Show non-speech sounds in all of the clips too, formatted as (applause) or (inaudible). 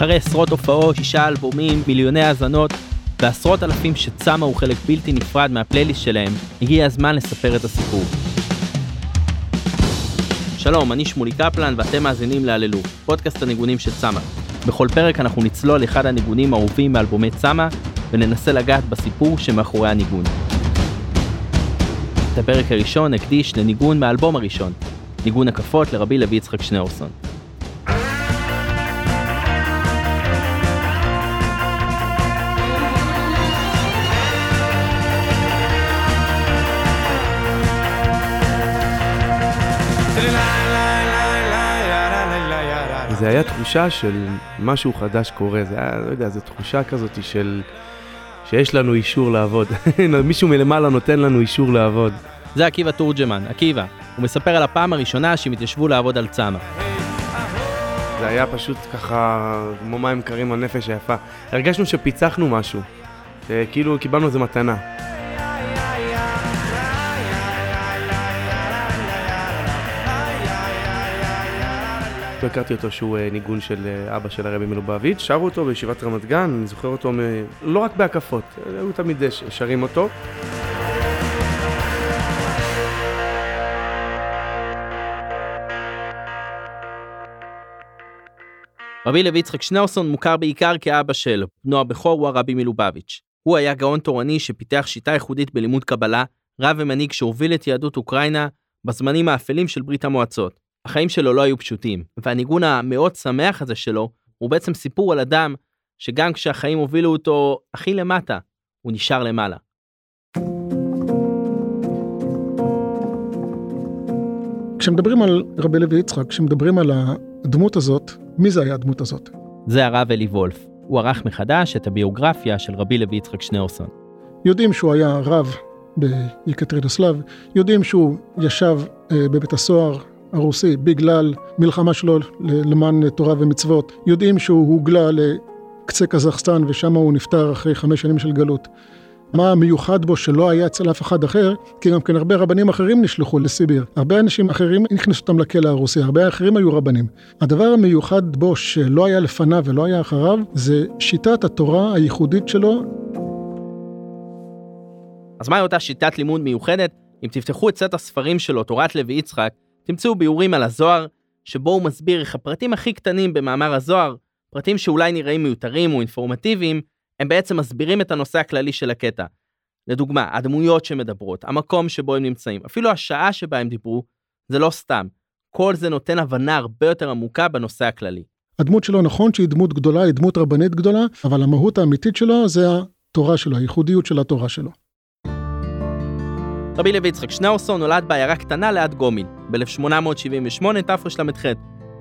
אחרי עשרות הופעות, שישה אלבומים, מיליוני האזנות, ועשרות אלפים שצמה הוא חלק בלתי נפרד מהפלייליסט שלהם, הגיע הזמן לספר את הסיפור. שלום, אני שמולי קפלן ואתם מאזינים להללו, פודקאסט הניגונים של צמה. בכל פרק אנחנו נצלול אחד הניגונים האהובים מאלבומי צמה, וננסה לגעת בסיפור שמאחורי הניגון. את הפרק הראשון נקדיש לניגון מהאלבום הראשון, ניגון הקפות לרבי לוי יצחק שניאורסון. זה היה תחושה של משהו חדש קורה, זה היה, לא יודע, זו תחושה כזאת של שיש לנו אישור לעבוד. (laughs) מישהו מלמעלה נותן לנו אישור לעבוד. זה עקיבא תורג'מן, עקיבא. הוא מספר על הפעם הראשונה שהם התיישבו לעבוד על צמא. זה היה פשוט ככה כמו מים קרים הנפש היפה. הרגשנו שפיצחנו משהו, כאילו קיבלנו איזה מתנה. לא הכרתי אותו שהוא אה, ניגון של אה, אבא של הרבי מלובביץ', שרו אותו בישיבת רמת גן, אני זוכר אותו מ... לא רק בהקפות, היו תמיד אה, שרים אותו. רבי לוי יצחק שניאורסון מוכר בעיקר כאבא של בנו הבכור הוא הרבי מלובביץ'. הוא היה גאון תורני שפיתח שיטה ייחודית בלימוד קבלה, רב ומנהיג שהוביל את יהדות אוקראינה בזמנים האפלים של ברית המועצות. החיים שלו לא היו פשוטים, והניגון המאוד שמח הזה שלו הוא בעצם סיפור על אדם שגם כשהחיים הובילו אותו הכי למטה, הוא נשאר למעלה. כשמדברים על רבי לוי יצחק, כשמדברים על הדמות הזאת, מי זה היה הדמות הזאת? זה הרב אלי וולף. הוא ערך מחדש את הביוגרפיה של רבי לוי יצחק שניאורסון. יודעים שהוא היה רב ביקטרינוסלב, יודעים שהוא ישב אה, בבית הסוהר הרוסי בגלל מלחמה שלו למען תורה ומצוות, יודעים שהוא הוגלה לקצה קזחסטן ושם הוא נפטר אחרי חמש שנים של גלות. מה המיוחד בו שלא היה אצל אף אחד אחר, כי גם כן הרבה רבנים אחרים נשלחו לסיביר. הרבה אנשים אחרים נכנסו אותם לכלא הרוסי, הרבה אחרים היו רבנים. הדבר המיוחד בו שלא היה לפניו ולא היה אחריו, זה שיטת התורה הייחודית שלו. אז מהי אותה שיטת לימוד מיוחדת? אם תפתחו את סט הספרים שלו, תורת לוי יצחק, תמצאו ביאורים על הזוהר, שבו הוא מסביר איך הפרטים הכי קטנים במאמר הזוהר, פרטים שאולי נראים מיותרים או אינפורמטיביים, הם בעצם מסבירים את הנושא הכללי של הקטע. לדוגמה, הדמויות שמדברות, המקום שבו הם נמצאים, אפילו השעה שבה הם דיברו, זה לא סתם. כל זה נותן הבנה הרבה יותר עמוקה בנושא הכללי. הדמות שלו נכון שהיא דמות גדולה, היא דמות רבנית גדולה, אבל המהות האמיתית שלו זה התורה שלו, הייחודיות של התורה שלו. רבי לוי יצחק שניאורסון נולד בעיירה קטנה ליד גומין, ב-1878 תר"ח.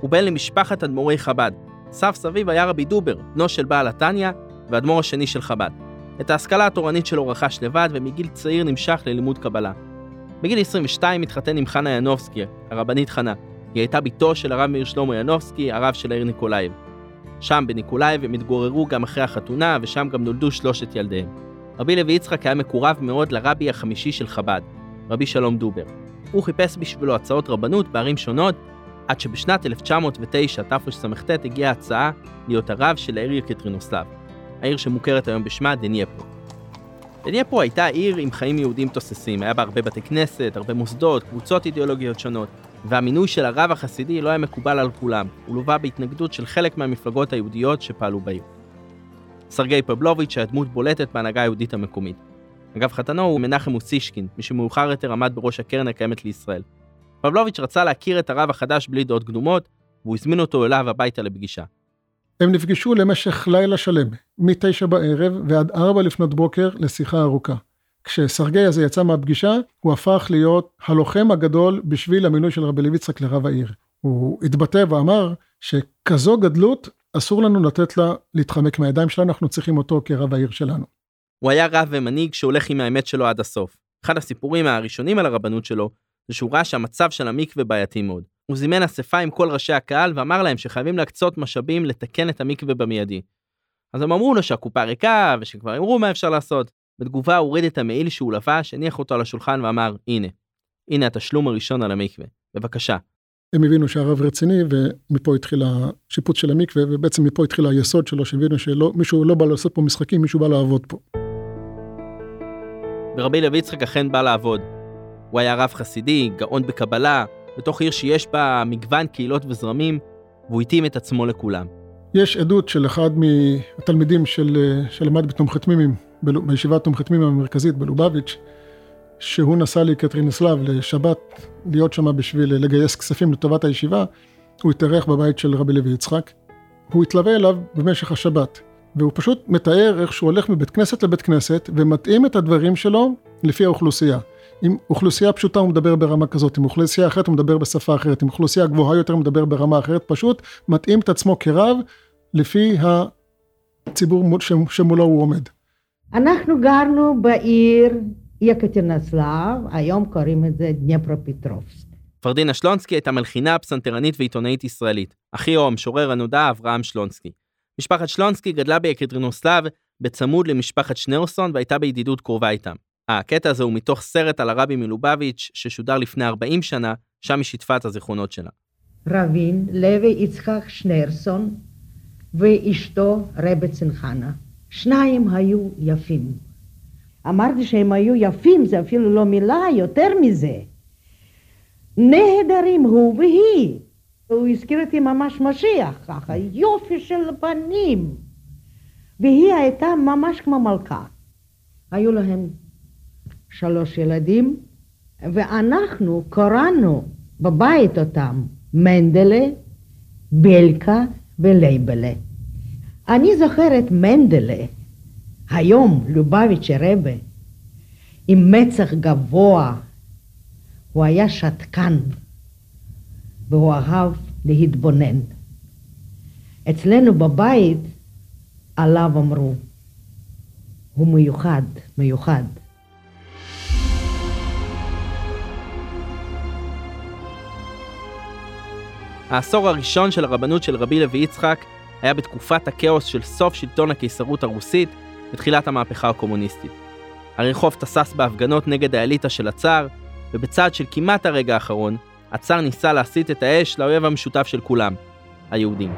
הוא בן למשפחת אדמו"רי חב"ד. סב סביו היה רבי דובער, בנו של בעל התניא, ואדמו"ר השני של חב"ד. את ההשכלה התורנית שלו רכש לבד, ומגיל צעיר נמשך ללימוד קבלה. בגיל 22 התחתן עם חנה ינובסקי, הרבנית חנה. היא הייתה בתו של הרב מאיר שלמה ינובסקי, הרב של העיר ניקולאייב. שם בניקולאייב הם התגוררו גם אחרי החתונה, ושם גם נולדו שלושת ילדיהם. רבי לוי יצחק היה מקורב מאוד לרבי החמישי של חב"ד, רבי שלום דובר. הוא חיפש בשבילו הצעות רבנות בערים שונות, עד שבשנת 1909 תרס"ט הגיעה הצעה להיות הרב של העיר יקטרינוסלב, העיר שמוכרת היום בשמה דנייפרו. דנייפרו הייתה עיר עם חיים יהודים תוססים, היה בה הרבה בתי כנסת, הרבה מוסדות, קבוצות אידיאולוגיות שונות, והמינוי של הרב החסידי לא היה מקובל על כולם, הוא לווה בהתנגדות של חלק מהמפלגות היהודיות שפעלו בעיר. סרגי פבלוביץ' היה דמות בולטת בהנהגה היהודית המקומית. אגב חתנו הוא מנחם אוסישקין, מי שמאוחר יותר עמד בראש הקרן הקיימת לישראל. פבלוביץ' רצה להכיר את הרב החדש בלי דעות קדומות, והוא הזמין אותו אליו הביתה לפגישה. הם נפגשו למשך לילה שלם, מתשע בערב ועד ארבע לפנות בוקר לשיחה ארוכה. כשסרגי הזה יצא מהפגישה, הוא הפך להיות הלוחם הגדול בשביל המינוי של רבי לוי יצחק לרב העיר. הוא התבטא ואמר שכזו גדלות אסור לנו לתת לה להתחמק מהידיים שלנו, אנחנו צריכים אותו כרב העיר שלנו. הוא היה רב ומנהיג שהולך עם האמת שלו עד הסוף. אחד הסיפורים הראשונים על הרבנות שלו, זה שהוא ראה שהמצב של המקווה בעייתי מאוד. הוא זימן אספה עם כל ראשי הקהל ואמר להם שחייבים להקצות משאבים לתקן את המקווה במיידי. אז הם אמרו לו שהקופה ריקה ושכבר אמרו מה אפשר לעשות. בתגובה הוא הוריד את המעיל שהוא לבש, הניח אותו על השולחן ואמר, הנה, הנה התשלום הראשון על המקווה, בבקשה, הם הבינו שהרב רציני ומפה התחיל השיפוץ של המקווה ובעצם מפה התחיל היסוד שלו שהבינו שמישהו לא בא לעשות פה משחקים מישהו בא לעבוד פה. ורבי לוי יצחק אכן בא לעבוד. הוא היה רב חסידי, גאון בקבלה, בתוך עיר שיש בה מגוון קהילות וזרמים, והוא התאים את עצמו לכולם. יש עדות של אחד מהתלמידים של, שלמד בתומכת מימים, בישיבת תומכת מימים המרכזית בלובביץ', שהוא נסע לקטרינסלב לשבת להיות שם בשביל לגייס כספים לטובת הישיבה, הוא התארח בבית של רבי לוי יצחק. הוא התלווה אליו במשך השבת, והוא פשוט מתאר איך שהוא הולך מבית כנסת לבית כנסת ומתאים את הדברים שלו לפי האוכלוסייה. עם אוכלוסייה פשוטה הוא מדבר ברמה כזאת, עם אוכלוסייה אחרת הוא מדבר בשפה אחרת, עם אוכלוסייה גבוהה יותר הוא מדבר ברמה אחרת, פשוט מתאים את עצמו כרב לפי הציבור שמולו הוא עומד. אנחנו גרנו בעיר יקטרנסלב, היום קוראים את זה דניפרופטרובסק. פרדינה שלונסקי הייתה מלחינה, פסנתרנית ועיתונאית ישראלית. אחי או המשורר הנודע אברהם שלונסקי. משפחת שלונסקי גדלה ביקטרינוסלב בצמוד למשפחת שניאורסון והייתה בידידות קרובה איתם. הקטע הזה הוא מתוך סרט על הרבי מלובביץ' ששודר לפני 40 שנה, שם היא שיתפה את הזיכרונות שלה. רבין, לוי יצחק שניארסון ואשתו רבי צנחנה. שניים היו יפים. אמרתי שהם היו יפים, זה אפילו לא מילה, יותר מזה. נהדרים הוא והיא. הוא הזכיר אותי ממש משיח, ככה, יופי של פנים. והיא הייתה ממש כמו מלכה. היו להם שלוש ילדים, ואנחנו קראנו בבית אותם מנדלה, בלקה ולייבלה. אני זוכרת מנדלה, היום לובביץ' רבה, עם מצח גבוה, הוא היה שתקן, והוא אהב להתבונן. אצלנו בבית עליו אמרו, הוא מיוחד, מיוחד. העשור הראשון של הרבנות של רבי לוי יצחק היה בתקופת הכאוס של סוף שלטון הקיסרות הרוסית ותחילת המהפכה הקומוניסטית. הרחוב תסס בהפגנות נגד האליטה של הצאר, ובצעד של כמעט הרגע האחרון, הצאר ניסה להסיט את האש לאויב המשותף של כולם, היהודים.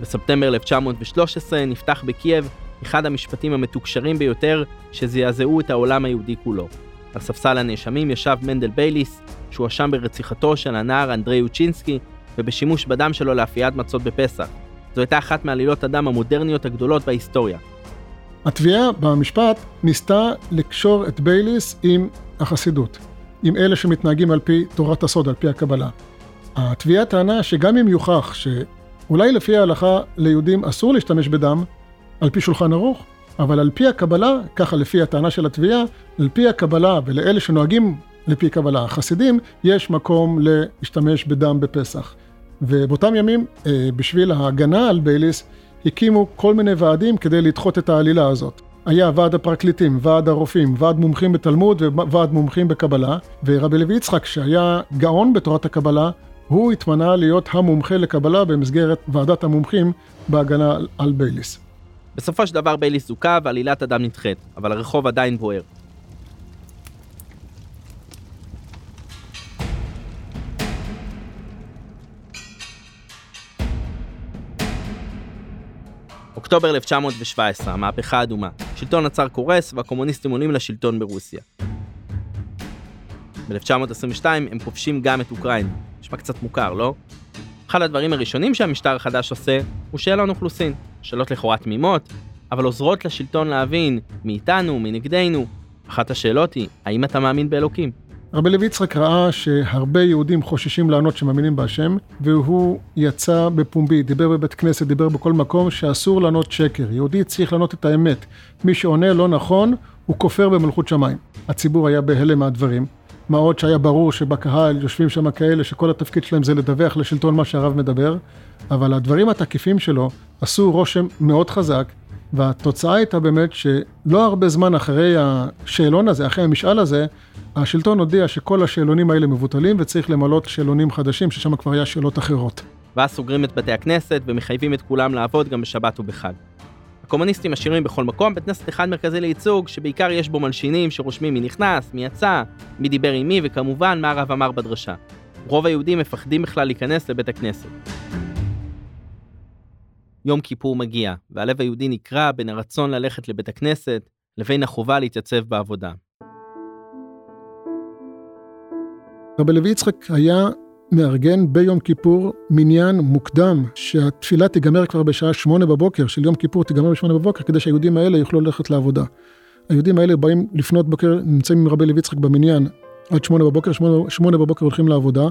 בספטמבר 1913 נפתח בקייב אחד המשפטים המתוקשרים ביותר שזעזעו את העולם היהודי כולו. על ספסל הנאשמים ישב מנדל בייליס, שהואשם ברציחתו של הנער אנדרי יושצ'ינסקי ובשימוש בדם שלו לאפיית מצות בפסח. זו הייתה אחת מעלילות הדם המודרניות הגדולות בהיסטוריה. התביעה במשפט ניסתה לקשור את בייליס עם החסידות, עם אלה שמתנהגים על פי תורת הסוד, על פי הקבלה. התביעה טענה שגם אם יוכח שאולי לפי ההלכה ליהודים אסור להשתמש בדם, על פי שולחן ערוך, אבל על פי הקבלה, ככה לפי הטענה של התביעה, על פי הקבלה ולאלה שנוהגים לפי קבלה, החסידים, יש מקום להשתמש בדם בפסח. ובאותם ימים, אה, בשביל ההגנה על בייליס, הקימו כל מיני ועדים כדי לדחות את העלילה הזאת. היה ועד הפרקליטים, ועד הרופאים, ועד מומחים בתלמוד וועד מומחים בקבלה, ורבי לוי יצחק, שהיה גאון בתורת הקבלה, הוא התמנה להיות המומחה לקבלה במסגרת ועדת המומחים בהגנה על בייליס. בסופו של דבר בייליס זוכה ועלילת הדם נדחית, אבל הרחוב עדיין בוער. אוקטובר 1917, המהפכה האדומה. שלטון הצאר קורס והקומוניסטים עולים לשלטון ברוסיה. ב-1922 הם כובשים גם את אוקראינה. נשמע קצת מוכר, לא? אחד הדברים הראשונים שהמשטר החדש עושה הוא שאלון אוכלוסין. שאלות לכאורה תמימות, אבל עוזרות לשלטון להבין מי איתנו, מי נגדנו. אחת השאלות היא, האם אתה מאמין באלוקים? רבי לוי יצחק ראה שהרבה יהודים חוששים לענות שמאמינים בהשם, והוא יצא בפומבי, דיבר בבית כנסת, דיבר בכל מקום, שאסור לענות שקר. יהודי צריך לענות את האמת. מי שעונה לא נכון, הוא כופר במלכות שמיים. הציבור היה בהלם מהדברים. מה עוד שהיה ברור שבקהל יושבים שם כאלה שכל התפקיד שלהם זה לדווח לשלטון מה שהרב מדבר, אבל הדברים התקיפים שלו עשו רושם מאוד חזק, והתוצאה הייתה באמת שלא הרבה זמן אחרי השאלון הזה, אחרי המשאל הזה, השלטון הודיע שכל השאלונים האלה מבוטלים וצריך למלות שאלונים חדשים, ששם כבר היה שאלות אחרות. ואז סוגרים את בתי הכנסת ומחייבים את כולם לעבוד גם בשבת ובחג. הקומוניסטים משאירים בכל מקום בית כנסת אחד מרכזי לייצוג, שבעיקר יש בו מלשינים שרושמים מי נכנס, מי יצא, מי דיבר עם מי, וכמובן מה הרב אמר בדרשה. רוב היהודים מפחדים בכלל להיכנס לבית הכנסת. יום כיפור מגיע, והלב היהודי נקרע בין הרצון ללכת לבית הכנסת לבין החובה להתייצב בעבודה. רבי לוי יצחק היה מארגן ביום כיפור מניין מוקדם, שהתפילה תיגמר כבר בשעה שמונה בבוקר, של יום כיפור תיגמר בשמונה בבוקר, כדי שהיהודים האלה יוכלו ללכת לעבודה. היהודים האלה באים לפנות בוקר, נמצאים עם רבי לוי יצחק במניין עד שמונה בבוקר, שמונה, שמונה בבוקר הולכים לעבודה.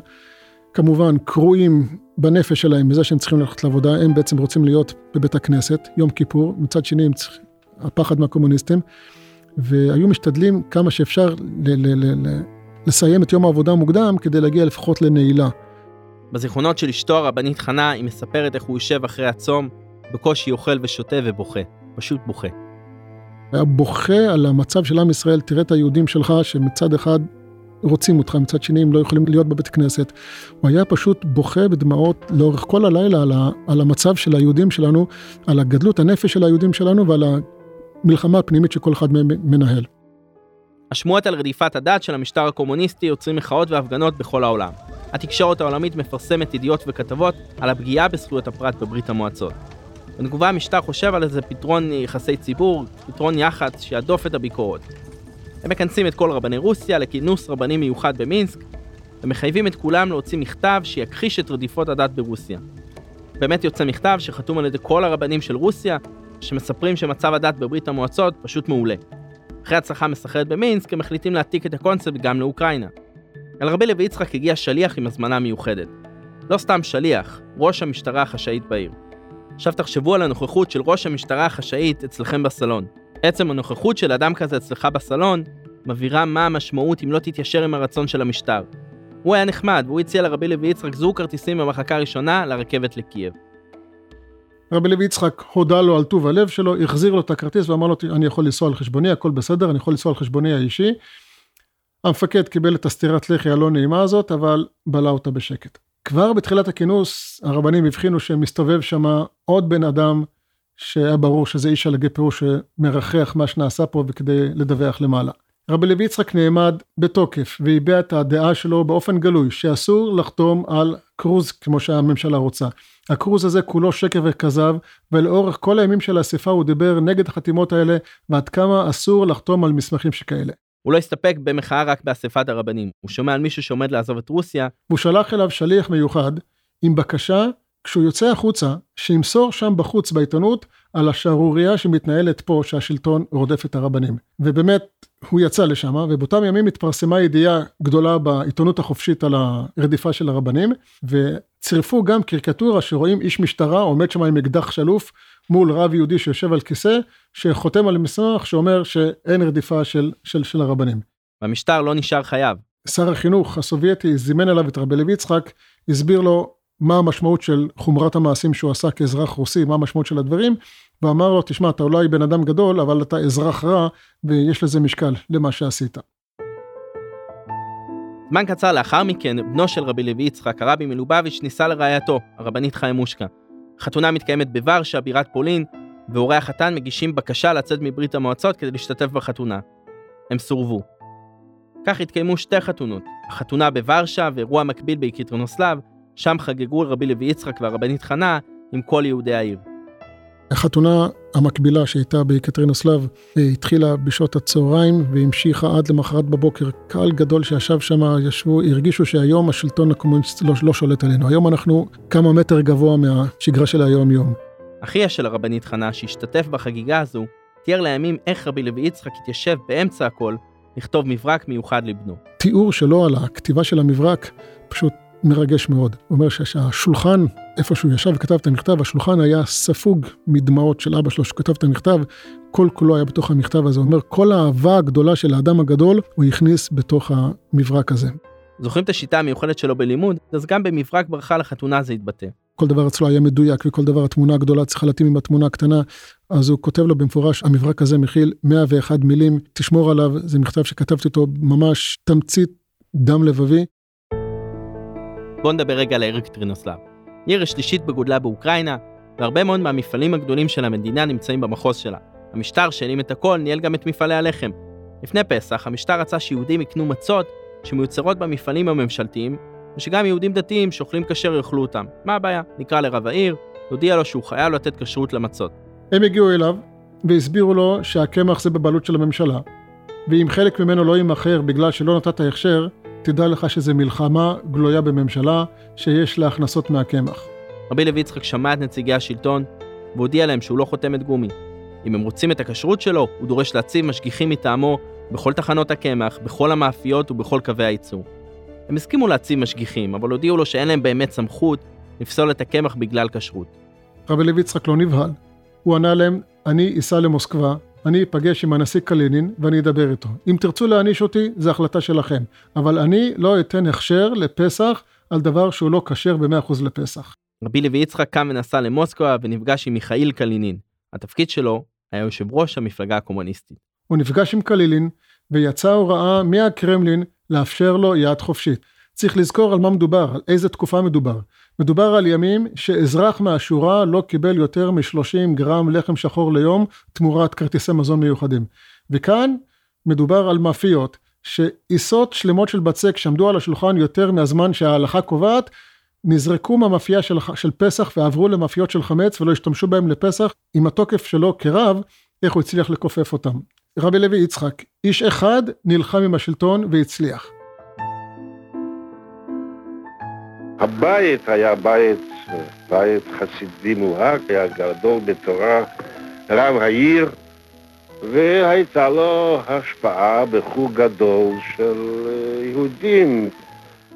כמובן, קרועים בנפש שלהם מזה שהם צריכים ללכת לעבודה, הם בעצם רוצים להיות בבית הכנסת, יום כיפור, מצד שני הם צריכים, הפחד מהקומוניסטים, והיו משתדלים כמה שאפשר ל- ל- ל- ל- לסיים את יום העבודה המוקדם כדי להגיע לפחות לנעילה. בזיכרונות של אשתו הרבנית חנה, היא מספרת איך הוא יושב אחרי הצום, בקושי אוכל ושותה ובוכה. פשוט בוכה. היה בוכה על המצב של עם ישראל, תראה את היהודים שלך שמצד אחד רוצים אותך, מצד שני הם לא יכולים להיות בבית כנסת. הוא היה פשוט בוכה בדמעות לאורך כל הלילה על, ה, על המצב של היהודים שלנו, על הגדלות הנפש של היהודים שלנו ועל המלחמה הפנימית שכל אחד מהם מנהל. השמועות על רדיפת הדת של המשטר הקומוניסטי יוצרים מחאות והפגנות בכל העולם. התקשורת העולמית מפרסמת ידיעות וכתבות על הפגיעה בזכויות הפרט בברית המועצות. בתגובה המשטר חושב על איזה פתרון יחסי ציבור, פתרון יח"צ שיהדוף את הביקורת. הם מכנסים את כל רבני רוסיה לכינוס רבני מיוחד במינסק, ומחייבים את כולם להוציא מכתב שיכחיש את רדיפות הדת ברוסיה. באמת יוצא מכתב שחתום על ידי כל הרבנים של רוסיה, שמספרים שמצב הדת בברית המועצות פשוט מעולה. אחרי הצלחה מסחררת במינסק, הם מחליטים להעתיק את הקונספט גם לאוקראינה. אל רבי לוי יצחק הגיע שליח עם הזמנה מיוחדת. לא סתם שליח, ראש המשטרה החשאית בעיר. עכשיו תחשבו על הנוכחות של ראש המשטרה החשאית אצלכם בסלון. עצם הנוכחות של אדם כזה אצלך בסלון, מבהירה מה המשמעות אם לא תתיישר עם הרצון של המשטר. הוא היה נחמד, והוא הציע לרבי לוי יצחק זוג כרטיסים במחלקה הראשונה לרכבת לקייב. רבי לוי יצחק הודה לו על טוב הלב שלו, החזיר לו את הכרטיס ואמר לו, אני יכול לנסוע על חשבוני, הכל בסדר, אני יכול לנסוע על חשבוני האישי. המפקד קיבל את הסטירת לחי הלא נעימה הזאת, אבל בלע אותה בשקט. כבר בתחילת הכינוס, הרבנים הבחינו שמסתובב שם עוד בן אדם שהיה ברור שזה איש הלגי פירוש שמרחח מה שנעשה פה וכדי לדווח למעלה. רבי לוי יצחק נעמד בתוקף והביע את הדעה שלו באופן גלוי שאסור לחתום על קרוז כמו שהממשלה רוצה. הקרוז הזה כולו שקר וכזב ולאורך כל הימים של האספה הוא דיבר נגד החתימות האלה ועד כמה אסור לחתום על מסמכים שכאלה. הוא לא הסתפק במחאה רק באספת הרבנים, הוא שומע על מישהו שעומד לעזוב את רוסיה. והוא שלח אליו שליח מיוחד עם בקשה כשהוא יוצא החוצה, שימסור שם בחוץ בעיתונות על השערורייה שמתנהלת פה שהשלטון רודף את הרבנים. ובאמת, הוא יצא לשם, ובאותם ימים התפרסמה ידיעה גדולה בעיתונות החופשית על הרדיפה של הרבנים, וצירפו גם קריקטורה שרואים איש משטרה עומד שם עם אקדח שלוף מול רב יהודי שיושב על כיסא, שחותם על מסמך שאומר שאין רדיפה של, של, של הרבנים. והמשטר לא נשאר חייב. שר החינוך הסובייטי זימן אליו את רבי לוי יצחק, הסביר לו מה המשמעות של חומרת המעשים שהוא עשה כאזרח רוסי, מה המשמעות של הדברים, ואמר לו, תשמע, אתה אולי בן אדם גדול, אבל אתה אזרח רע, ויש לזה משקל למה שעשית. זמן קצר לאחר מכן, בנו של רבי לוי יצחק, הרבי מלובביץ', נישא לרעייתו, הרבנית חיימושקה. החתונה מתקיימת בוורשה, בירת פולין, והורי החתן מגישים בקשה לצאת מברית המועצות כדי להשתתף בחתונה. הם סורבו. כך התקיימו שתי חתונות, החתונה בוורשה ואירוע מקביל בקיטרנוסלב, שם חגגו רבי לוי יצחק והרבנית חנה עם כל יהודי העיר. החתונה המקבילה שהייתה בקטרינוסלב התחילה בשעות הצהריים והמשיכה עד למחרת בבוקר. קהל גדול שישב שם, ישבו, הרגישו שהיום השלטון הקומוניסט לא, לא שולט עלינו. היום אנחנו כמה מטר גבוה מהשגרה של היום-יום. אחיה של הרבנית חנה, שהשתתף בחגיגה הזו, תיאר לימים איך רבי לוי יצחק התיישב באמצע הכל לכתוב מברק מיוחד לבנו. תיאור שלו על הכתיבה של המברק פשוט מרגש מאוד. הוא אומר שהשולחן, איפה שהוא ישב וכתב את המכתב, השולחן היה ספוג מדמעות של אבא שלו שכתב את המכתב, כל כולו היה בתוך המכתב הזה. הוא אומר, כל האהבה הגדולה של האדם הגדול, הוא הכניס בתוך המברק הזה. זוכרים את השיטה המיוחדת שלו בלימוד? אז גם במברק ברכה לחתונה זה התבטא. כל דבר אצלו היה מדויק וכל דבר התמונה הגדולה צריכה להתאים עם התמונה הקטנה, אז הוא כותב לו במפורש, המברק הזה מכיל 101 מילים, תשמור עליו, זה מכתב שכתבתי אותו ממש תמצית דם לבבי. בואו נדבר רגע על העיר קטרינוסלב. עיר השלישית בגודלה באוקראינה, והרבה מאוד מהמפעלים הגדולים של המדינה נמצאים במחוז שלה. המשטר שהעלים את הכל ניהל גם את מפעלי הלחם. לפני פסח, המשטר רצה שיהודים יקנו מצות שמיוצרות במפעלים הממשלתיים, ושגם יהודים דתיים שאוכלים כשר יאכלו אותם. מה הבעיה? נקרא לרב העיר, נודיע לו שהוא חייב לתת כשרות למצות. הם הגיעו אליו והסבירו לו שהקמח זה בבעלות של הממשלה, ואם חלק ממנו לא יימכר בגלל שלא נתת הכשר, תדע לך שזה מלחמה גלויה בממשלה שיש לה הכנסות מהקמח. רבי לוי יצחק שמע את נציגי השלטון והודיע להם שהוא לא חותמת גומי. אם הם רוצים את הכשרות שלו, הוא דורש להציב משגיחים מטעמו בכל תחנות הקמח, בכל המאפיות ובכל קווי הייצור. הם הסכימו להציב משגיחים, אבל הודיעו לו שאין להם באמת סמכות לפסול את הקמח בגלל כשרות. רבי לוי יצחק לא נבהל. הוא ענה להם, אני אסע למוסקבה, אני אפגש עם הנשיא קלינין ואני אדבר איתו. אם תרצו להעניש אותי, זו החלטה שלכם. אבל אני לא אתן הכשר לפסח על דבר שהוא לא כשר ב-100% לפסח. רבי לוי יצחק קם ונסע למוסקבה ונפגש עם מיכאיל קלינין. התפקיד שלו היה יושב ראש המפלגה הקומוניסטית. הוא נפגש עם קלילין ויצאה הוראה מהקרמלין לאפשר לו יד חופשית. צריך לזכור על מה מדובר, על איזה תקופה מדובר. מדובר על ימים שאזרח מהשורה לא קיבל יותר מ-30 גרם לחם שחור ליום תמורת כרטיסי מזון מיוחדים. וכאן מדובר על מאפיות שעיסות שלמות של בצק שעמדו על השולחן יותר מהזמן שההלכה קובעת, נזרקו מהמאפייה של, של פסח ועברו למאפיות של חמץ ולא השתמשו בהם לפסח עם התוקף שלו כרב, איך הוא הצליח לכופף אותם. רבי לוי יצחק, איש אחד נלחם עם השלטון והצליח. הבית היה בית, בית חסידי מובהק, היה גדול בתורה, רב העיר, והייתה לו השפעה בחוג גדול של אה, יהודים.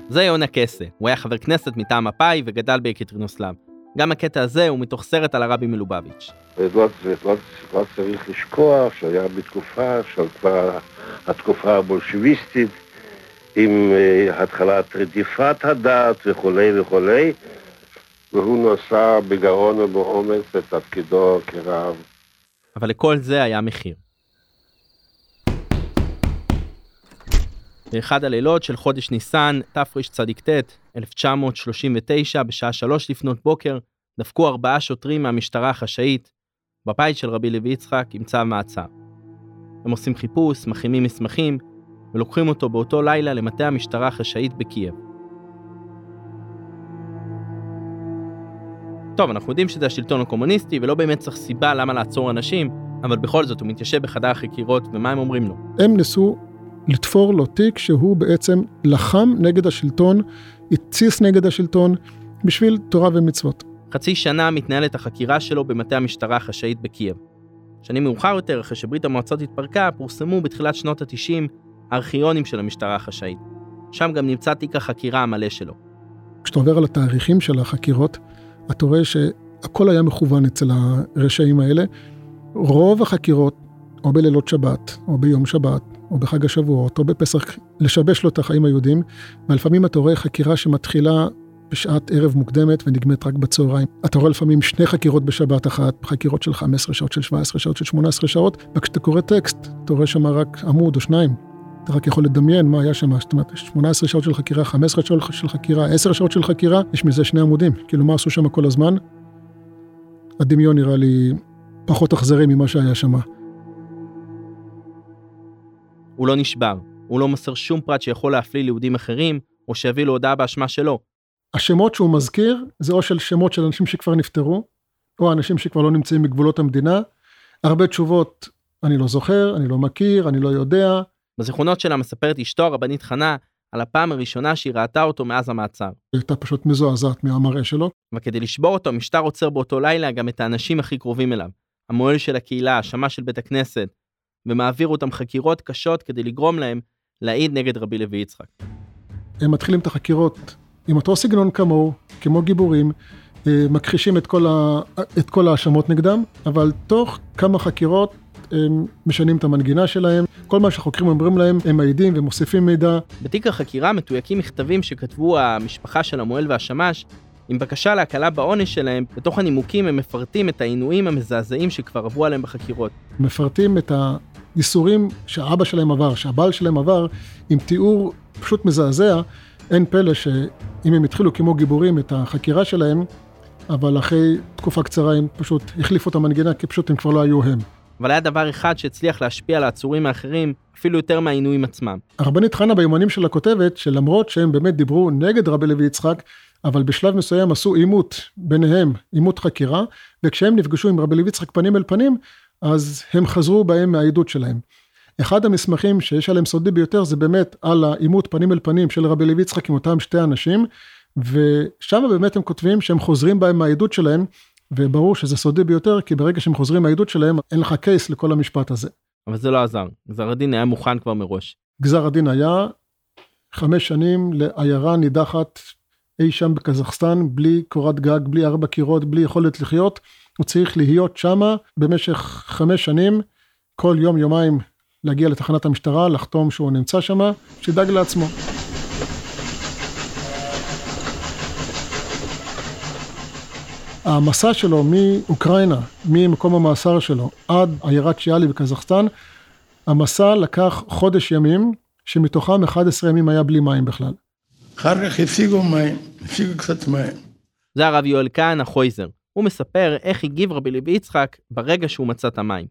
זה יונה קסה, הוא היה חבר כנסת מטעם מפא"י וגדל בקטרינוסלב. גם הקטע הזה הוא מתוך סרט על הרבי מלובביץ'. ולא, ולא, לא צריך לשכוח שהיה בתקופה של כבר התקופה הבולשביסטית, עם uh, התחלת רדיפת הדת וכולי וכולי, והוא נושא בגאון ובאומץ לתפקידו כרב. אבל לכל זה היה מחיר. באחד הלילות של חודש ניסן, תרצ"ט, 1939, בשעה שלוש לפנות בוקר, דפקו ארבעה שוטרים מהמשטרה החשאית בבית של רבי לוי יצחק עם צו מעצר. הם עושים חיפוש, מכינים מסמכים, ולוקחים אותו באותו לילה למטה המשטרה החשאית בקייב. טוב, אנחנו יודעים שזה השלטון הקומוניסטי, ולא באמת צריך סיבה למה לעצור אנשים, אבל בכל זאת הוא מתיישב בחדר החקירות, ומה הם אומרים לו? הם ניסו לתפור לו תיק שהוא בעצם לחם נגד השלטון, התסיס נגד השלטון, בשביל תורה ומצוות. חצי שנה מתנהלת החקירה שלו במטה המשטרה החשאית בקייב. שנים מאוחר יותר, אחרי שברית המועצות התפרקה, פורסמו בתחילת שנות ה-90 הארכיונים של המשטרה החשאית. שם גם נמצא תיק החקירה המלא שלו. כשאתה עובר על התאריכים של החקירות, אתה רואה שהכל היה מכוון אצל הרשעים האלה. רוב החקירות, או בלילות שבת, או ביום שבת, או בחג השבועות, או בפסח, לשבש לו את החיים היהודים, ולפעמים אתה רואה חקירה שמתחילה בשעת ערב מוקדמת ונגמרת רק בצהריים. אתה רואה לפעמים שני חקירות בשבת אחת, חקירות של 15 שעות, של 17 שעות, של 18 שעות, וכשאתה קורא טקסט, אתה רואה שם רק עמוד או שניים. אתה רק יכול לדמיין מה היה שם, זאת אומרת, 18 שעות של חקירה, 15 שעות של חקירה, 10 שעות של חקירה, יש מזה שני עמודים. כאילו, מה עשו שם כל הזמן? הדמיון נראה לי פחות אכזרי ממה שהיה שם. הוא לא נשבר, הוא לא מסר שום פרט שיכול להפליל יהודים אחרים, או שיביא לו הודעה באשמה שלו. השמות שהוא מזכיר, זה או של שמות של אנשים שכבר נפטרו, או אנשים שכבר לא נמצאים בגבולות המדינה. הרבה תשובות, אני לא זוכר, אני לא מכיר, אני לא יודע. בזיכרונות שלה מספרת אשתו הרבנית חנה על הפעם הראשונה שהיא ראתה אותו מאז המעצר. היא הייתה פשוט מזועזעת מהמראה שלו. וכדי לשבור אותו, המשטר עוצר באותו לילה גם את האנשים הכי קרובים אליו. המוהל של הקהילה, השמש של בית הכנסת, ומעביר אותם חקירות קשות כדי לגרום להם להעיד נגד רבי לוי יצחק. הם מתחילים את החקירות עם אותו סגנון כמוהו, כמו גיבורים, אה, מכחישים את כל, ה... את כל ההאשמות נגדם, אבל תוך כמה חקירות הם משנים את המנגינה שלהם, כל מה שהחוקרים אומרים להם הם מעידים ומוסיפים מידע. בתיק החקירה מתויקים מכתבים שכתבו המשפחה של המוהל והשמש עם בקשה להקלה בעונש שלהם, בתוך הנימוקים הם מפרטים את העינויים המזעזעים שכבר עברו עליהם בחקירות. מפרטים את הייסורים שהאבא שלהם עבר, שהבעל שלהם עבר, עם תיאור פשוט מזעזע, אין פלא שאם הם התחילו כמו גיבורים את החקירה שלהם, אבל אחרי תקופה קצרה הם פשוט החליפו את המנגינה, כי פשוט הם כבר לא היו הם. אבל היה דבר אחד שהצליח להשפיע על העצורים האחרים אפילו יותר מהעינויים עצמם. הרבנית חנה ביומנים שלה כותבת שלמרות שהם באמת דיברו נגד רבי לוי יצחק, אבל בשלב מסוים עשו עימות ביניהם, עימות חקירה, וכשהם נפגשו עם רבי לוי יצחק פנים אל פנים, אז הם חזרו בהם מהעדות שלהם. אחד המסמכים שיש עליהם סודי ביותר זה באמת על העימות פנים אל פנים של רבי לוי יצחק עם אותם שתי אנשים, ושם באמת הם כותבים שהם חוזרים בהם מהעדות שלהם, וברור שזה סודי ביותר, כי ברגע שהם חוזרים מהעדות שלהם, אין לך קייס לכל המשפט הזה. אבל זה לא עזר, גזר הדין היה מוכן כבר מראש. גזר הדין היה חמש שנים לעיירה נידחת אי שם בקזחסטן, בלי קורת גג, בלי ארבע קירות, בלי יכולת לחיות. הוא צריך להיות שמה במשך חמש שנים, כל יום יומיים להגיע לתחנת המשטרה, לחתום שהוא נמצא שמה, שידאג לעצמו. המסע שלו מאוקראינה, ממקום המאסר שלו, עד עיירת שיאלי בקזחסטן, המסע לקח חודש ימים, שמתוכם 11 ימים היה בלי מים בכלל. אחר כך השיגו מים, השיגו קצת מים. זה הרב יואל כהנא חויזר. הוא מספר איך הגיב רבי לוי יצחק ברגע שהוא מצא את המים.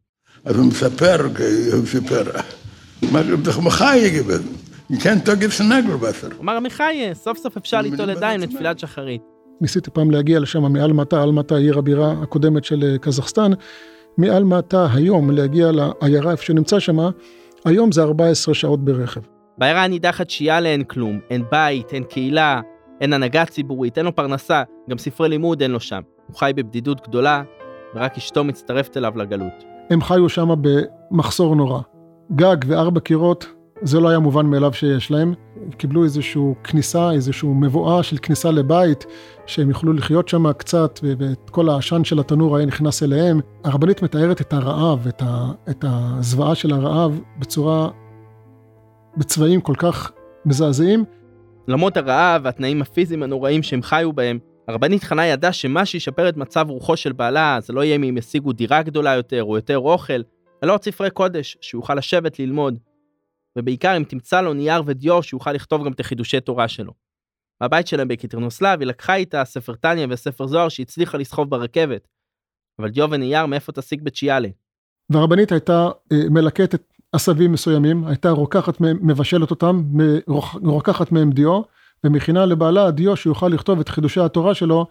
אז הוא מספר, הוא סיפר, מה מחי יגיב, כן תגיד סנגר בסר. הוא אמר עמיחי, סוף סוף אפשר ליטול ידיים לתפילת שחרית. ניסיתי פעם להגיע לשם מאלמטה, אלמטה עיר הבירה הקודמת של אה, קזחסטן, מאלמטה היום להגיע לעיירה איפה שנמצא שם, היום זה 14 שעות ברכב. בעיירה הנידחת שיאלה אין כלום, אין בית, אין קהילה, אין הנהגה ציבורית, אין לו פרנסה, גם ספרי לימוד אין לו שם. הוא חי בבדידות גדולה, ורק אשתו מצטרפת אליו לגלות. הם חיו שם במחסור נורא. גג וארבע קירות, זה לא היה מובן מאליו שיש להם. קיבלו איזושהי כניסה, איזושהי מבואה של כניסה לבית, שהם יוכלו לחיות שם קצת, ואת כל העשן של התנור היה נכנס אליהם. הרבנית מתארת את הרעב, את, ה, את הזוועה של הרעב, בצורה, בצבעים כל כך מזעזעים. למרות הרעב והתנאים הפיזיים הנוראים שהם חיו בהם, הרבנית חנה ידעה שמה שישפר את מצב רוחו של בעלה זה לא יהיה אם הם ישיגו דירה גדולה יותר או יותר אוכל, אלא עוד ספרי קודש, שיוכל לשבת ללמוד. ובעיקר אם תמצא לו נייר ודיו שיוכל לכתוב גם את החידושי תורה שלו. בבית שלהם בקיטרנוסלב היא לקחה איתה ספר טניה וספר זוהר שהצליחה לסחוב ברכבת. אבל דיו ונייר מאיפה תשיג בצ'יאלה? והרבנית הייתה אה, מלקטת עשבים מסוימים, הייתה רוקחת מהם, מבשלת אותם, רוקחת מהם דיו, ומכינה לבעלה דיו שיוכל לכתוב את חידושי התורה שלו,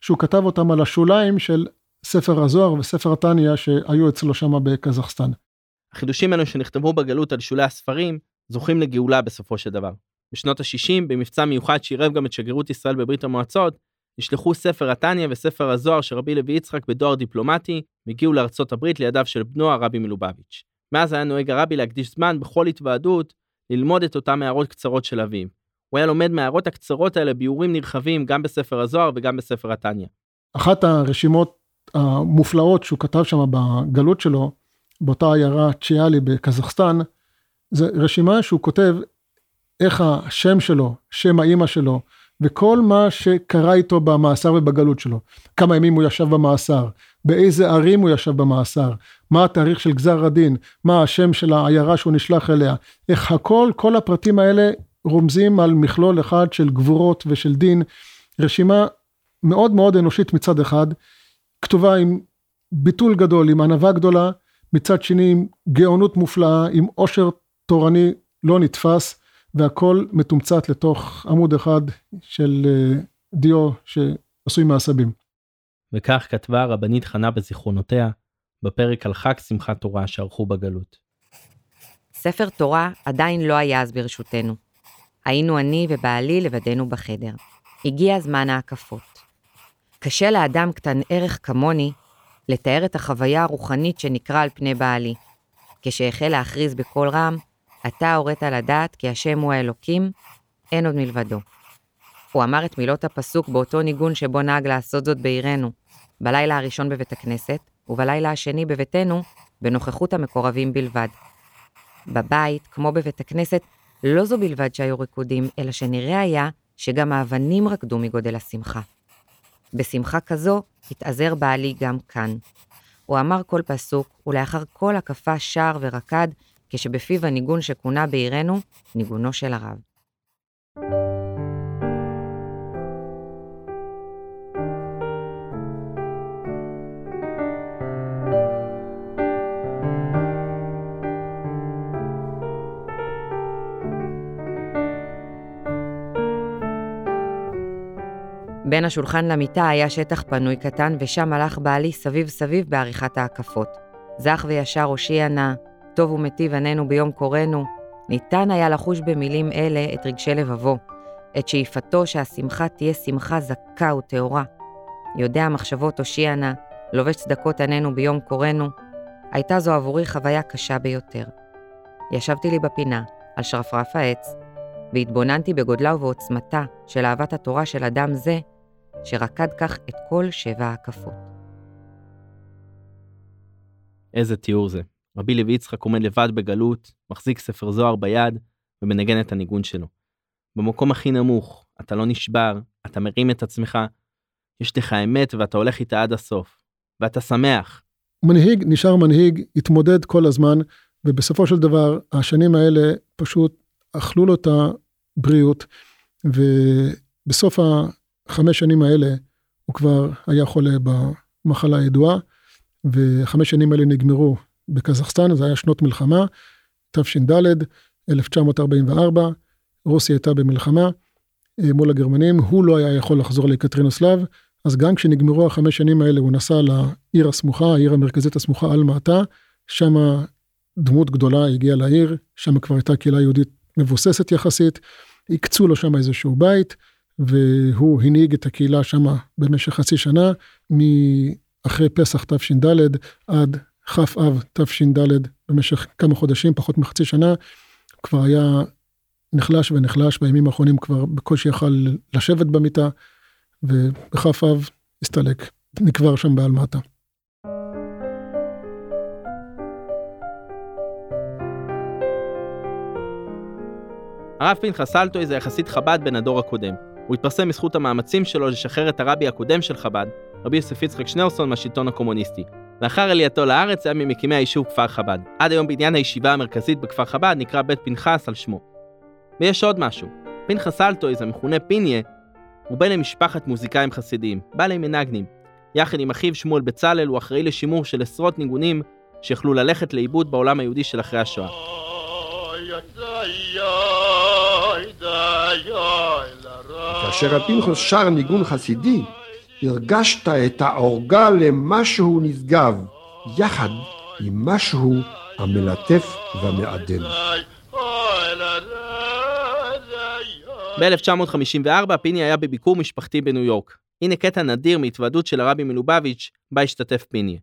שהוא כתב אותם על השוליים של ספר הזוהר וספר התניא שהיו אצלו שם בקזחסטן. החידושים האלו שנכתבו בגלות על שולי הספרים, זוכים לגאולה בסופו של דבר. בשנות ה-60, במבצע מיוחד שעירב גם את שגרירות ישראל בברית המועצות, נשלחו ספר התניא וספר הזוהר של רבי לוי יצחק בדואר דיפלומטי, והגיעו לארצות הברית לידיו של בנו הרבי מלובביץ'. מאז היה נוהג הרבי להקדיש זמן בכל התוועדות ללמוד את אותם הערות קצרות של אביו. הוא היה לומד מההערות הקצרות האלה ביורים נרחבים גם בספר הזוהר וגם בספר התניא. אחת הרשימות המופלאות שהוא כתב שם בגלות שלו, באותה עיירה צ'יאלי בקזחסטן, זה רשימה שהוא כותב איך השם שלו, שם האימא שלו, וכל מה שקרה איתו במאסר ובגלות שלו. כמה ימים הוא ישב במאסר, באיזה ערים הוא ישב במאסר, מה התאריך של גזר הדין, מה השם של העיירה שהוא נשלח אליה, איך הכל, כל הפרטים האלה רומזים על מכלול אחד של גבורות ושל דין, רשימה מאוד מאוד אנושית מצד אחד, כתובה עם ביטול גדול, עם ענווה גדולה, מצד שני עם גאונות מופלאה, עם עושר תורני לא נתפס, והכל מתומצת לתוך עמוד אחד של אה, דיו שעשוי מעשבים. וכך כתבה הרבנית חנה בזיכרונותיה, בפרק על חג שמחת תורה שערכו בגלות. ספר תורה עדיין לא היה אז ברשותנו. היינו אני ובעלי לבדנו בחדר. הגיע זמן ההקפות. קשה לאדם קטן ערך כמוני לתאר את החוויה הרוחנית שנקרא על פני בעלי. כשהחל להכריז בקול רם, אתה הורית לדעת כי השם הוא האלוקים, אין עוד מלבדו. הוא אמר את מילות הפסוק באותו ניגון שבו נהג לעשות זאת בעירנו, בלילה הראשון בבית הכנסת, ובלילה השני בביתנו, בנוכחות המקורבים בלבד. בבית, כמו בבית הכנסת, לא זו בלבד שהיו ריקודים, אלא שנראה היה שגם האבנים רקדו מגודל השמחה. בשמחה כזו התאזר בעלי גם כאן. הוא אמר כל פסוק, ולאחר כל הקפה שר ורקד, כשבפיו הניגון שכונה בעירנו, ניגונו של הרב. בין השולחן למיטה היה שטח פנוי קטן, ושם הלך בעלי סביב סביב בעריכת ההקפות. זך וישר הושיע נא, טוב ומטיב עננו ביום קורנו, ניתן היה לחוש במילים אלה את רגשי לבבו, את שאיפתו שהשמחה תהיה שמחה זכה וטהורה. יודע מחשבות הושיע נא, לובש צדקות עננו ביום קורנו, הייתה זו עבורי חוויה קשה ביותר. ישבתי לי בפינה, על שרפרף העץ, והתבוננתי בגודלה ובעוצמתה של אהבת התורה של אדם זה, שרקד כך את כל שבע ההקפות. איזה תיאור זה. רבי לוי יצחק עומד לבד בגלות, מחזיק ספר זוהר ביד ומנגן את הניגון שלו. במקום הכי נמוך, אתה לא נשבר, אתה מרים את עצמך, יש לך אמת ואתה הולך איתה עד הסוף. ואתה שמח. מנהיג נשאר מנהיג, התמודד כל הזמן, ובסופו של דבר השנים האלה פשוט אכלו לו את הבריאות, ובסוף החמש שנים האלה הוא כבר היה חולה במחלה הידועה, וחמש שנים האלה נגמרו בקזחסטן, זה היה שנות מלחמה, תש"ד, 1944, רוסיה הייתה במלחמה אה, מול הגרמנים, הוא לא היה יכול לחזור לקטרינוסלב, אז גם כשנגמרו החמש שנים האלה הוא נסע לעיר הסמוכה, העיר המרכזית הסמוכה על מעטה, שם דמות גדולה הגיעה לעיר, שם כבר הייתה קהילה יהודית מבוססת יחסית, הקצו לו שם איזשהו בית, והוא הנהיג את הקהילה שם במשך חצי שנה, מאחרי פסח תש"ד עד כ"א תש"ד, במשך כמה חודשים, פחות מחצי שנה, כבר היה נחלש ונחלש, בימים האחרונים כבר בקושי יכל לשבת במיטה, ובכ"ו הסתלק, נקבר שם באלמטה. הרב פנחס אלטוי זה יחסית חב"ד בן הדור הקודם. הוא התפרסם בזכות המאמצים שלו לשחרר את הרבי הקודם של חב"ד, רבי יוסף יצחק שניאורסון מהשלטון הקומוניסטי. לאחר עלייתו לארץ היה ממקימי היישוב כפר חב"ד. עד היום בניין הישיבה המרכזית בכפר חב"ד נקרא בית פנחס על שמו. ויש עוד משהו. פנחס אלטויז, המכונה פיניה, הוא בן למשפחת מוזיקאים חסידיים, בעלי מנגנים. יחד עם אחיו שמואל בצלאל הוא אחראי לשימור של עשרות ניגונים שיכלו ללכת לאיבוד בעולם היהודי של אחרי השואה. כאשר הפנחס שר ניגון חסידי, הרגשת את העורגה למשהו נשגב, יחד עם משהו המלטף והמעדן. ב-1954 פיני היה בביקור משפחתי בניו יורק. הנה קטע נדיר מהתוועדות של הרבי מלובביץ', בה השתתף פיני.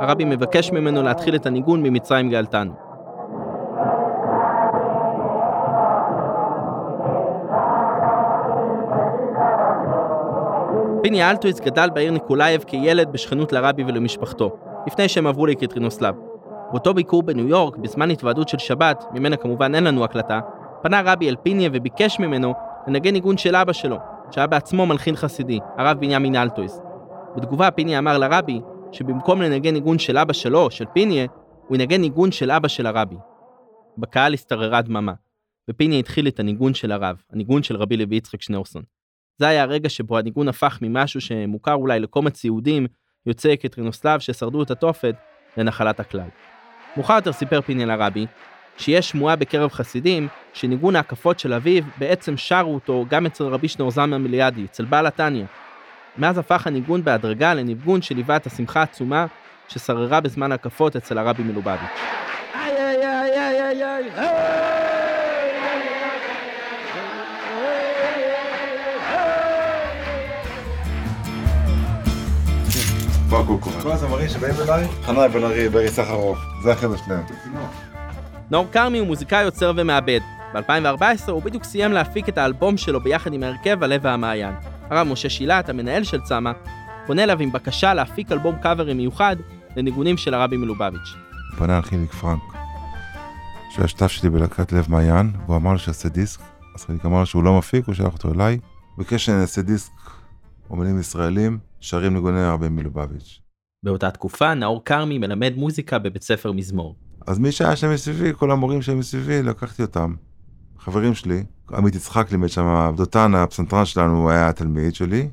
הרבי מבקש ממנו להתחיל את הניגון ממצרים גאלתנו. פיניה אלטהויז גדל בעיר ניקולאייב כילד בשכנות לרבי ולמשפחתו, לפני שהם עברו ליקטרינוסלב. באותו ביקור בניו יורק, בזמן התוועדות של שבת, ממנה כמובן אין לנו הקלטה, פנה רבי אל פיניה וביקש ממנו לנגן ניגון של אבא שלו, שהיה בעצמו מלחין חסידי, הרב בנימין אלטהויז. בתגובה פיניה אמר לרבי שבמקום לנגן ניגון של אבא שלו, של פיניה, הוא ינגן ניגון של אבא של הרבי. בקהל השתררה דממה, ופיניה התחיל את הניגון של הרב, הניגון של רבי לוי יצחק שניאורסון. זה היה הרגע שבו הניגון הפך ממשהו שמוכר אולי לקומץ יהודים יוצאי קטרינוסלב ששרדו את התופת לנחלת הכלל. מאוחר יותר סיפר פיניה לרבי שיש שמועה בקרב חסידים שניגון ההקפות של אביו בעצם שרו אותו גם אצל רבי שנור זלמן מליאדי, אצל בעל התניא. מאז הפך הניגון בהדרגה לניגון שליווה את השמחה העצומה ששררה בזמן ההקפות אצל הרבי מלובביץ'. כל הזמרים שבאים אליי, חנאי בן ארי, ברי סחרוף, זה החבר'ה שלהם. נאור כרמי הוא מוזיקאי יוצר ומעבד. ב-2014 הוא בדיוק סיים להפיק את האלבום שלו ביחד עם ההרכב הלב והמעיין. הרב משה שילת, המנהל של צמא, פונה אליו עם בקשה להפיק אלבום קאברים מיוחד לניגונים של הרבי מלובביץ'. פנה על חיליק פרנק, שהוא השותף שלי בלהקת לב מעיין, והוא אמר לי שיעשה דיסק, אז חיליק אמר שהוא לא מפיק, הוא שלח אותו אליי, ביקש שאני אעשה דיסק אומנים ישראלים, שרים ניגוני הרבי מלובביץ'. באותה תקופה נאור כרמי מלמד מוזיקה בבית ספר מזמור. אז מי שהיה שם מסביבי, כל המורים שהם מסביבי, לקחתי אותם. חברים שלי, עמית יצחק לימד שם, דותן הפסנתרן שלנו היה התלמיד שלי,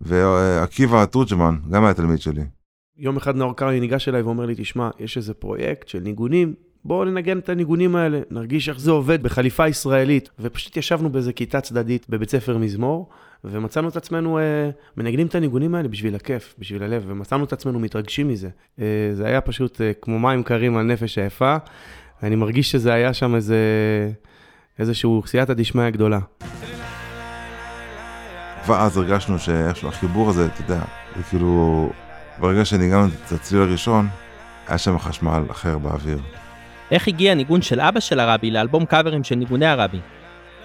ועקיבא תורג'מן, גם היה תלמיד שלי. יום אחד נאור קרני ניגש אליי ואומר לי, תשמע, יש איזה פרויקט של ניגונים, בואו ננגן את הניגונים האלה, נרגיש איך זה עובד בחליפה ישראלית. ופשוט ישבנו באיזה כיתה צדדית בבית ספר מזמור, ומצאנו את עצמנו אה, מנגנים את הניגונים האלה בשביל הכיף, בשביל הלב, ומצאנו את עצמנו מתרגשים מזה. אה, זה היה פשוט אה, כמו מים קרים על נפש היפה. אני מרגיש שזה היה שם איזה, איזשהו סייעתא דשמיא גדולה. כבר אז הרגשנו שאיכשהו החיבור הזה, אתה יודע, זה כאילו, ברגע שניגענו את הצליל הראשון, היה שם חשמל אחר באוויר. איך הגיע הניגון של אבא של הרבי לאלבום קאברים של ניגוני הרבי?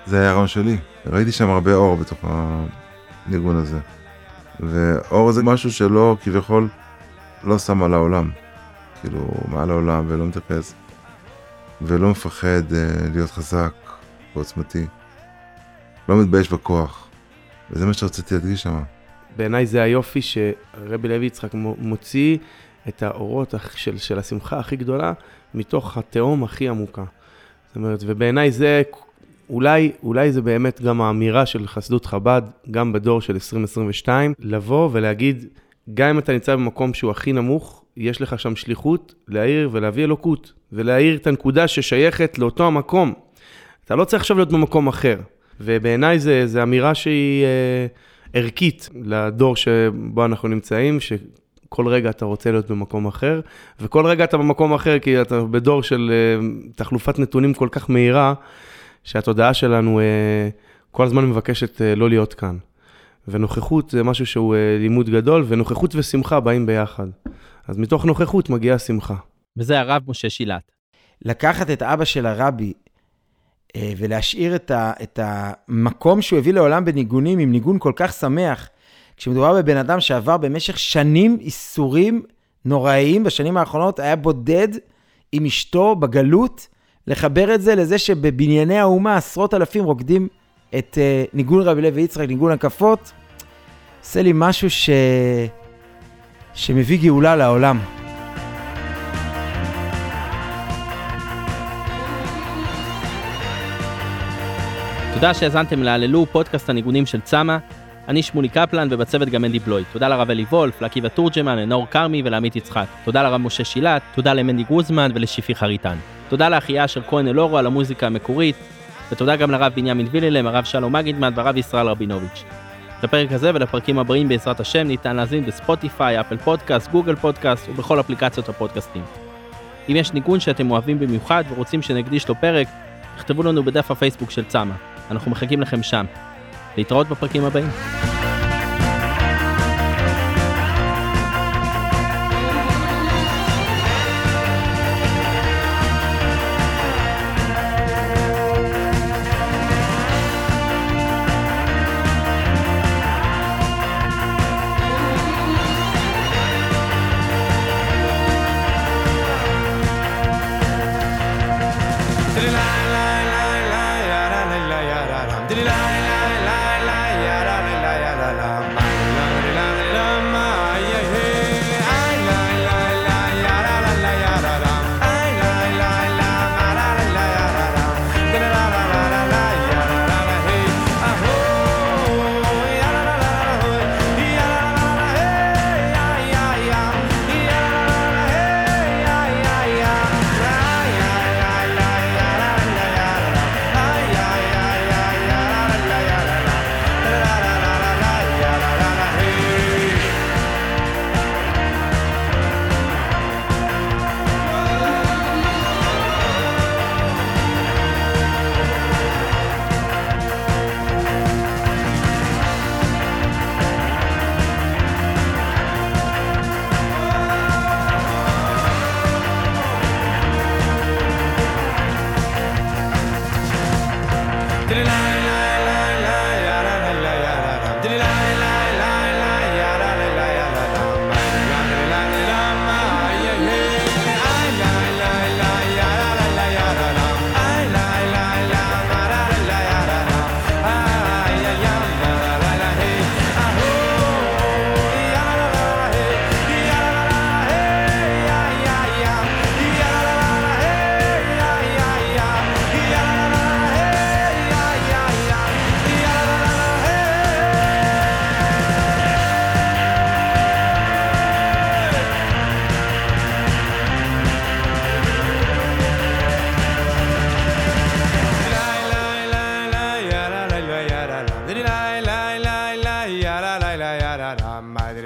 זה היה הרעיון שלי. ראיתי שם הרבה אור בתוך הניגון הזה. ואור זה משהו שלא, כביכול, לא שם על העולם. כאילו, מעל העולם ולא מתייחס. ולא מפחד uh, להיות חזק ועוצמתי. לא מתבייש בכוח. וזה מה שרציתי להדגיש שם. בעיניי זה היופי שרבי לוי יצחק מוציא את האורות של, של השמחה הכי גדולה מתוך התהום הכי עמוקה. זאת אומרת, ובעיניי זה, אולי, אולי זה באמת גם האמירה של חסידות חב"ד, גם בדור של 2022, לבוא ולהגיד, גם אם אתה נמצא במקום שהוא הכי נמוך, יש לך שם שליחות להעיר ולהביא אלוקות, ולהעיר את הנקודה ששייכת לאותו המקום. אתה לא צריך עכשיו להיות במקום אחר. ובעיניי זו אמירה שהיא אה, ערכית לדור שבו אנחנו נמצאים, ש... כל רגע אתה רוצה להיות במקום אחר, וכל רגע אתה במקום אחר כי אתה בדור של uh, תחלופת נתונים כל כך מהירה, שהתודעה שלנו uh, כל הזמן מבקשת uh, לא להיות כאן. ונוכחות זה משהו שהוא uh, לימוד גדול, ונוכחות ושמחה באים ביחד. אז מתוך נוכחות מגיעה שמחה. וזה הרב משה שילת. לקחת את אבא של הרבי ולהשאיר את, ה, את המקום שהוא הביא לעולם בניגונים, עם ניגון כל כך שמח, כשמדובר בבן אדם שעבר במשך שנים איסורים נוראיים, בשנים האחרונות היה בודד עם אשתו בגלות, לחבר את זה לזה שבבנייני האומה עשרות אלפים רוקדים את uh, ניגון רבי לוי יצחק, ניגון הקפות, עושה לי משהו ש... שמביא גאולה לעולם. תודה שהאזנתם להללו פודקאסט הניגונים של צמא. אני שמולי קפלן ובצוות גם אנדי בלוי. תודה לרב אלי וולף, לעקיבא תורג'מן, לנאור כרמי ולעמית יצחק. תודה לרב משה שילת, תודה למנדי גוזמן ולשיפי חריטן. תודה לאחיה אשר כהן אלורו על המוזיקה המקורית, ותודה גם לרב בנימין ויללם, הרב שלום מגידמן והרב ישראל רבינוביץ'. לפרק הזה ולפרקים הבאים בעזרת השם ניתן להזין בספוטיפיי, אפל פודקאסט, גוגל פודקאסט ובכל אפליקציות הפודקאסטים. אם יש ניגון שאתם אוהבים במיוחד ורוצים שנקדיש לו פרק, תכתבו לנו בדף הפייסבוק של צמא. אנחנו מחכים לכם שם. להתראות בפרקים הבאים.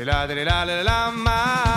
la la la la la la